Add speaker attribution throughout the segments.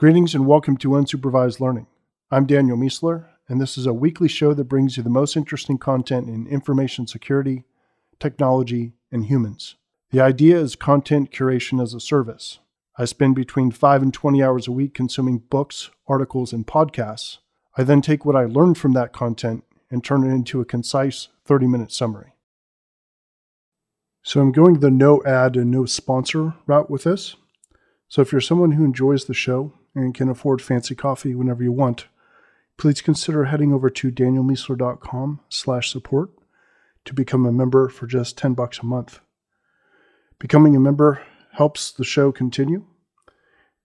Speaker 1: Greetings and welcome to Unsupervised Learning. I'm Daniel Miessler, and this is a weekly show that brings you the most interesting content in information security, technology, and humans. The idea is content curation as a service. I spend between 5 and 20 hours a week consuming books, articles, and podcasts. I then take what I learned from that content and turn it into a concise 30 minute summary. So I'm going the no ad and no sponsor route with this. So if you're someone who enjoys the show and can afford fancy coffee whenever you want, please consider heading over to danielmiessler.com slash support to become a member for just 10 bucks a month. Becoming a member helps the show continue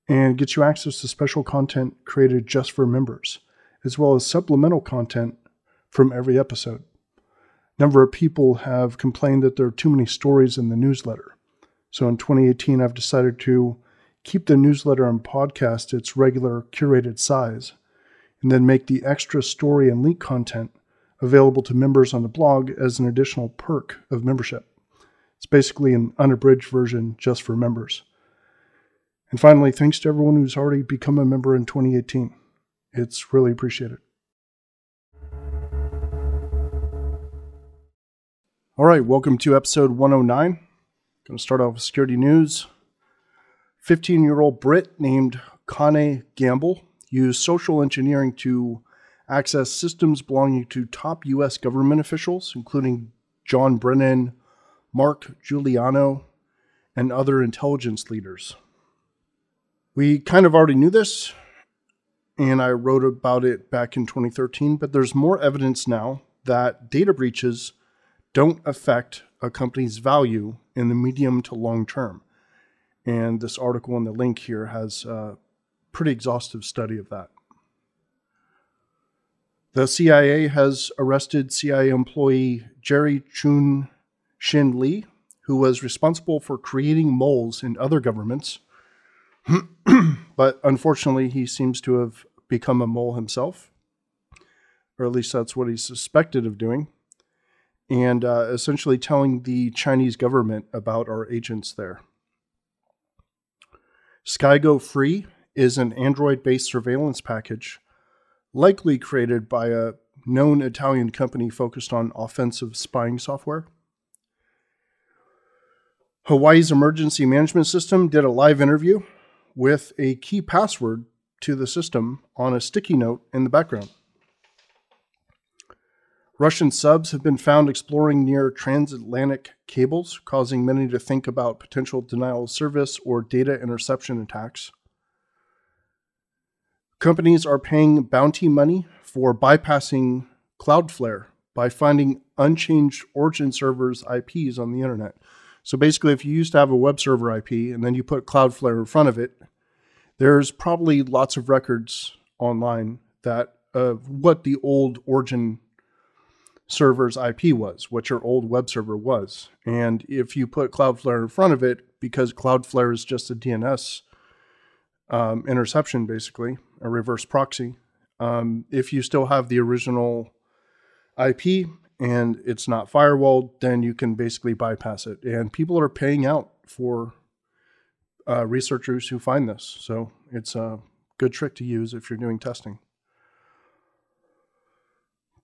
Speaker 1: and gets you access to special content created just for members, as well as supplemental content from every episode. A number of people have complained that there are too many stories in the newsletter. So in 2018, I've decided to keep the newsletter and podcast its regular curated size, and then make the extra story and link content available to members on the blog as an additional perk of membership. It's basically an unabridged version just for members. And finally, thanks to everyone who's already become a member in 2018. It's really appreciated. All right, welcome to episode 109. Going to start off with security news. 15 year old Brit named Kane Gamble used social engineering to access systems belonging to top U.S. government officials, including John Brennan, Mark Giuliano, and other intelligence leaders. We kind of already knew this, and I wrote about it back in 2013, but there's more evidence now that data breaches don't affect a company's value in the medium to long term. And this article in the link here has a pretty exhaustive study of that. The CIA has arrested CIA employee Jerry Chun Shin Lee, who was responsible for creating moles in other governments. but unfortunately, he seems to have become a mole himself, or at least that's what he's suspected of doing, and uh, essentially telling the Chinese government about our agents there. Skygofree is an Android based surveillance package, likely created by a known Italian company focused on offensive spying software. Hawaii's emergency management system did a live interview with a key password to the system on a sticky note in the background. Russian subs have been found exploring near transatlantic cables, causing many to think about potential denial of service or data interception attacks. Companies are paying bounty money for bypassing Cloudflare by finding unchanged origin servers' IPs on the internet. So basically, if you used to have a web server IP and then you put Cloudflare in front of it, there's probably lots of records online that of what the old origin server's IP was, what your old web server was. And if you put Cloudflare in front of it, because Cloudflare is just a DNS um, interception, basically, a reverse proxy, um, if you still have the original IP and it's not firewalled, then you can basically bypass it. And people are paying out for uh, researchers who find this. So it's a good trick to use if you're doing testing.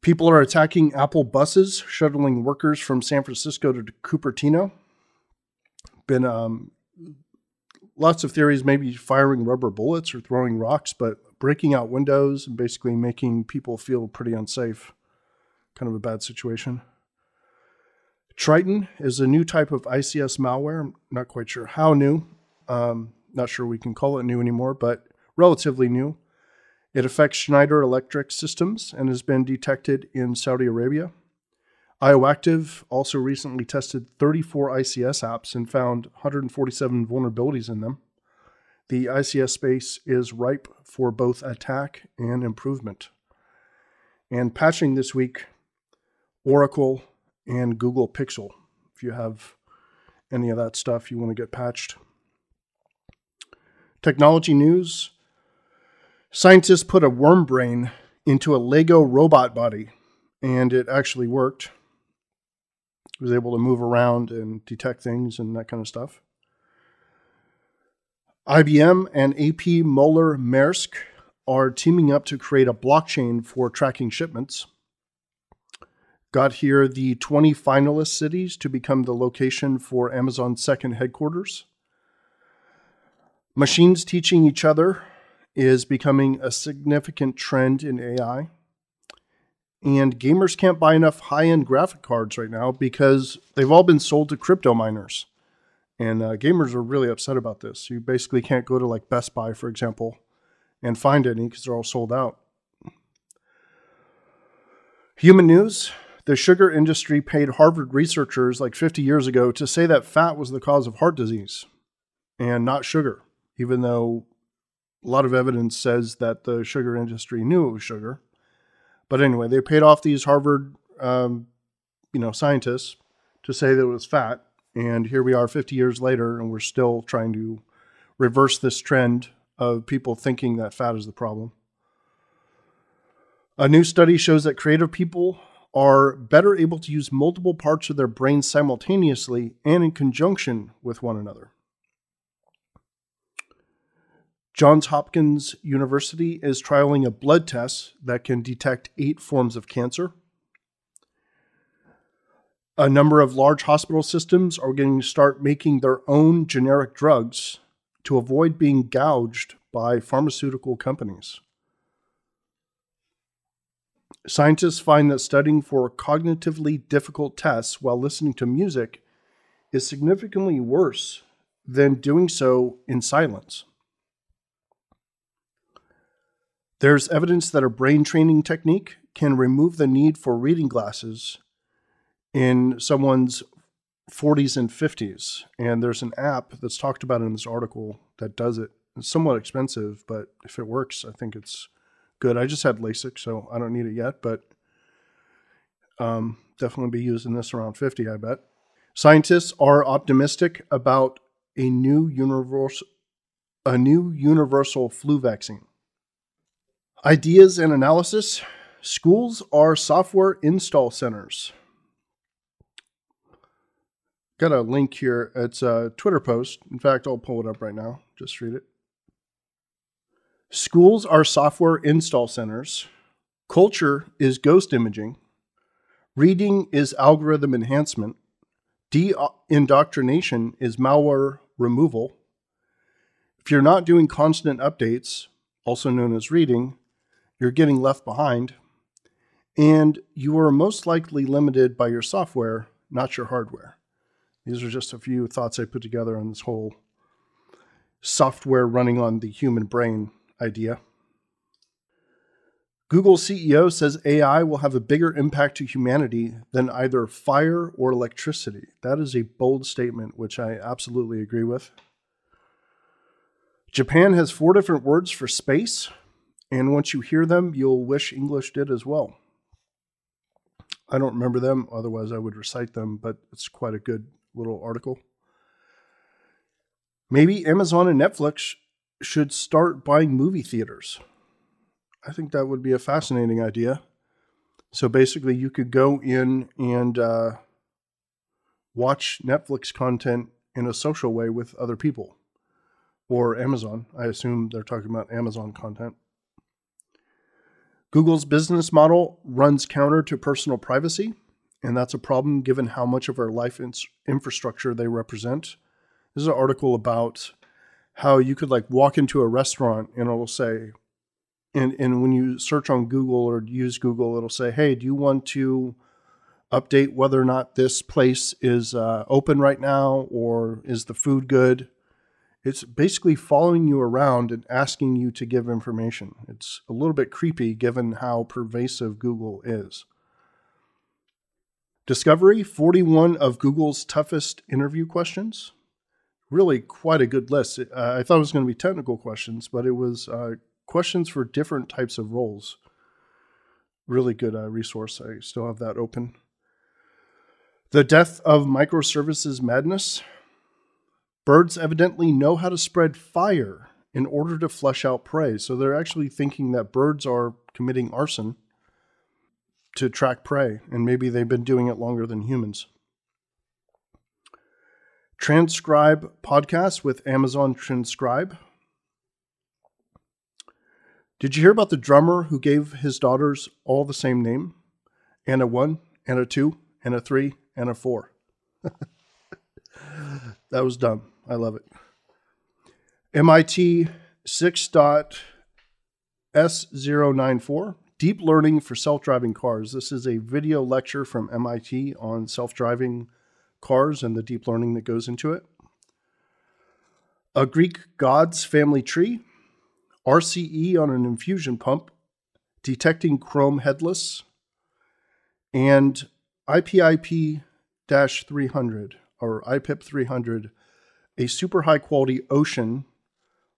Speaker 1: People are attacking Apple buses, shuttling workers from San Francisco to Cupertino. Been um, lots of theories, maybe firing rubber bullets or throwing rocks, but breaking out windows and basically making people feel pretty unsafe. Kind of a bad situation. Triton is a new type of ICS malware. I'm not quite sure how new. Um, not sure we can call it new anymore, but relatively new. It affects Schneider Electric systems and has been detected in Saudi Arabia. IOActive also recently tested 34 ICS apps and found 147 vulnerabilities in them. The ICS space is ripe for both attack and improvement. And patching this week, Oracle and Google Pixel. If you have any of that stuff you want to get patched. Technology news Scientists put a worm brain into a Lego robot body, and it actually worked. It was able to move around and detect things and that kind of stuff. IBM and AP Moller Maersk are teaming up to create a blockchain for tracking shipments. Got here the 20 finalist cities to become the location for Amazon's second headquarters. Machines teaching each other is becoming a significant trend in AI. And gamers can't buy enough high end graphic cards right now because they've all been sold to crypto miners. And uh, gamers are really upset about this. You basically can't go to like Best Buy, for example, and find any because they're all sold out. Human news the sugar industry paid Harvard researchers like 50 years ago to say that fat was the cause of heart disease and not sugar, even though a lot of evidence says that the sugar industry knew it was sugar. But anyway, they paid off these Harvard, um, you know, scientists to say that it was fat, and here we are 50 years later, and we're still trying to reverse this trend of people thinking that fat is the problem. A new study shows that creative people are better able to use multiple parts of their brain simultaneously and in conjunction with one another. Johns Hopkins University is trialing a blood test that can detect eight forms of cancer. A number of large hospital systems are going to start making their own generic drugs to avoid being gouged by pharmaceutical companies. Scientists find that studying for cognitively difficult tests while listening to music is significantly worse than doing so in silence. There's evidence that a brain training technique can remove the need for reading glasses in someone's 40s and 50s. And there's an app that's talked about in this article that does it. It's somewhat expensive, but if it works, I think it's good. I just had LASIK, so I don't need it yet, but um, definitely be using this around 50, I bet. Scientists are optimistic about a new a new universal flu vaccine. Ideas and analysis. Schools are software install centers. Got a link here. It's a Twitter post. In fact, I'll pull it up right now. Just read it. Schools are software install centers. Culture is ghost imaging. Reading is algorithm enhancement. De indoctrination is malware removal. If you're not doing constant updates, also known as reading, you're getting left behind. And you are most likely limited by your software, not your hardware. These are just a few thoughts I put together on this whole software running on the human brain idea. Google CEO says AI will have a bigger impact to humanity than either fire or electricity. That is a bold statement, which I absolutely agree with. Japan has four different words for space, and once you hear them, you'll wish English did as well. I don't remember them, otherwise, I would recite them, but it's quite a good little article. Maybe Amazon and Netflix should start buying movie theaters. I think that would be a fascinating idea. So basically, you could go in and uh, watch Netflix content in a social way with other people or Amazon. I assume they're talking about Amazon content. Google's business model runs counter to personal privacy, and that's a problem given how much of our life infrastructure they represent. This is an article about how you could like walk into a restaurant and it'll say, and, and when you search on Google or use Google, it'll say, hey, do you want to update whether or not this place is uh, open right now or is the food good? It's basically following you around and asking you to give information. It's a little bit creepy given how pervasive Google is. Discovery 41 of Google's toughest interview questions really quite a good list. Uh, I thought it was going to be technical questions, but it was uh, questions for different types of roles. Really good uh, resource. I still have that open. The death of microservices madness. Birds evidently know how to spread fire in order to flush out prey. So they're actually thinking that birds are committing arson to track prey, and maybe they've been doing it longer than humans. Transcribe podcast with Amazon Transcribe. Did you hear about the drummer who gave his daughters all the same name? And a one, and a two, and a three, and a four. that was dumb. I love it. MIT 6.S094 Deep Learning for Self Driving Cars. This is a video lecture from MIT on self driving cars and the deep learning that goes into it. A Greek God's Family Tree. RCE on an infusion pump. Detecting Chrome headless. And IPIP 300 or IPIP 300, a super high quality ocean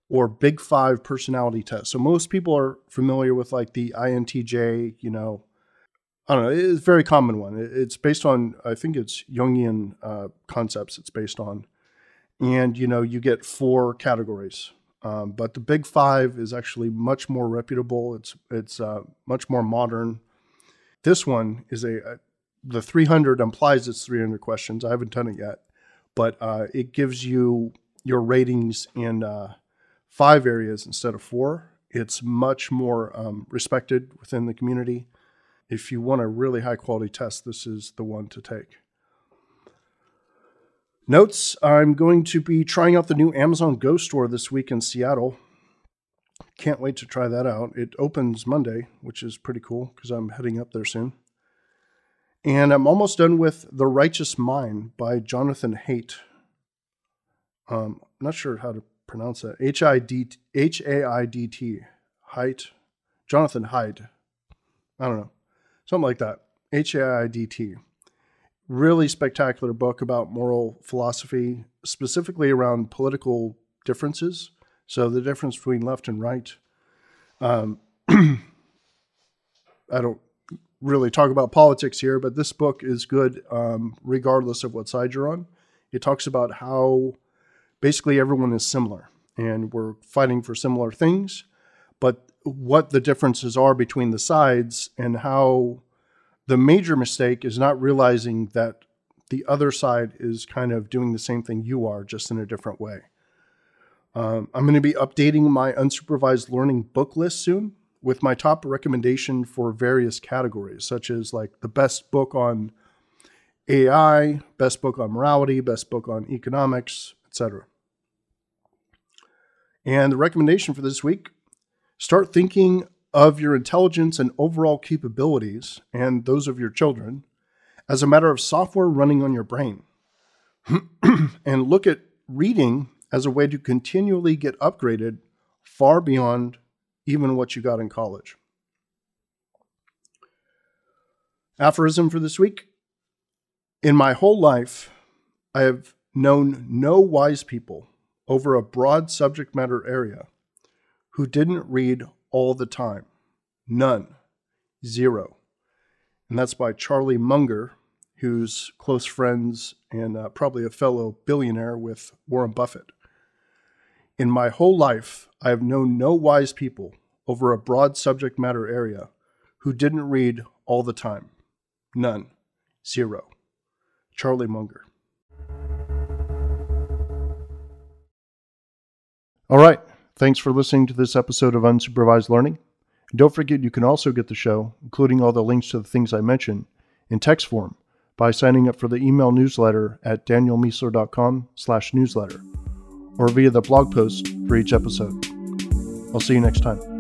Speaker 1: or big five personality test. So most people are familiar with like the INTJ, you know, I don't know, it's a very common one. It's based on, I think it's Jungian uh, concepts it's based on. And, you know, you get four categories. Um, but the big five is actually much more reputable. It's, it's uh, much more modern. This one is a, a, the 300 implies it's 300 questions. I haven't done it yet, but uh, it gives you your ratings in uh, five areas instead of four. It's much more um, respected within the community. If you want a really high quality test, this is the one to take. Notes I'm going to be trying out the new Amazon Go store this week in Seattle. Can't wait to try that out. It opens Monday, which is pretty cool because I'm heading up there soon. And I'm almost done with The Righteous Mind by Jonathan Haidt. Um, I'm not sure how to pronounce that. H I D H A I D T. Height. Jonathan Haidt. I don't know. Something like that. H A I D T. Really spectacular book about moral philosophy, specifically around political differences. So the difference between left and right. Um, I don't really talk about politics here, but this book is good um, regardless of what side you're on. It talks about how basically everyone is similar and we're fighting for similar things, but what the differences are between the sides and how the major mistake is not realizing that the other side is kind of doing the same thing you are, just in a different way. Um, I'm going to be updating my unsupervised learning book list soon with my top recommendation for various categories, such as like the best book on AI, best book on morality, best book on economics, etc. And the recommendation for this week start thinking of your intelligence and overall capabilities and those of your children as a matter of software running on your brain. and look at reading as a way to continually get upgraded far beyond even what you got in college. Aphorism for this week In my whole life, I have known no wise people over a broad subject matter area who didn't read all the time. None. Zero. And that's by Charlie Munger, who's close friends and uh, probably a fellow billionaire with Warren Buffett. In my whole life, I have known no wise people over a broad subject matter area who didn't read all the time. None. Zero. Charlie Munger. All right. Thanks for listening to this episode of Unsupervised Learning. And don't forget you can also get the show, including all the links to the things I mentioned, in text form by signing up for the email newsletter at danielmiessler.com slash newsletter or via the blog post for each episode. I'll see you next time.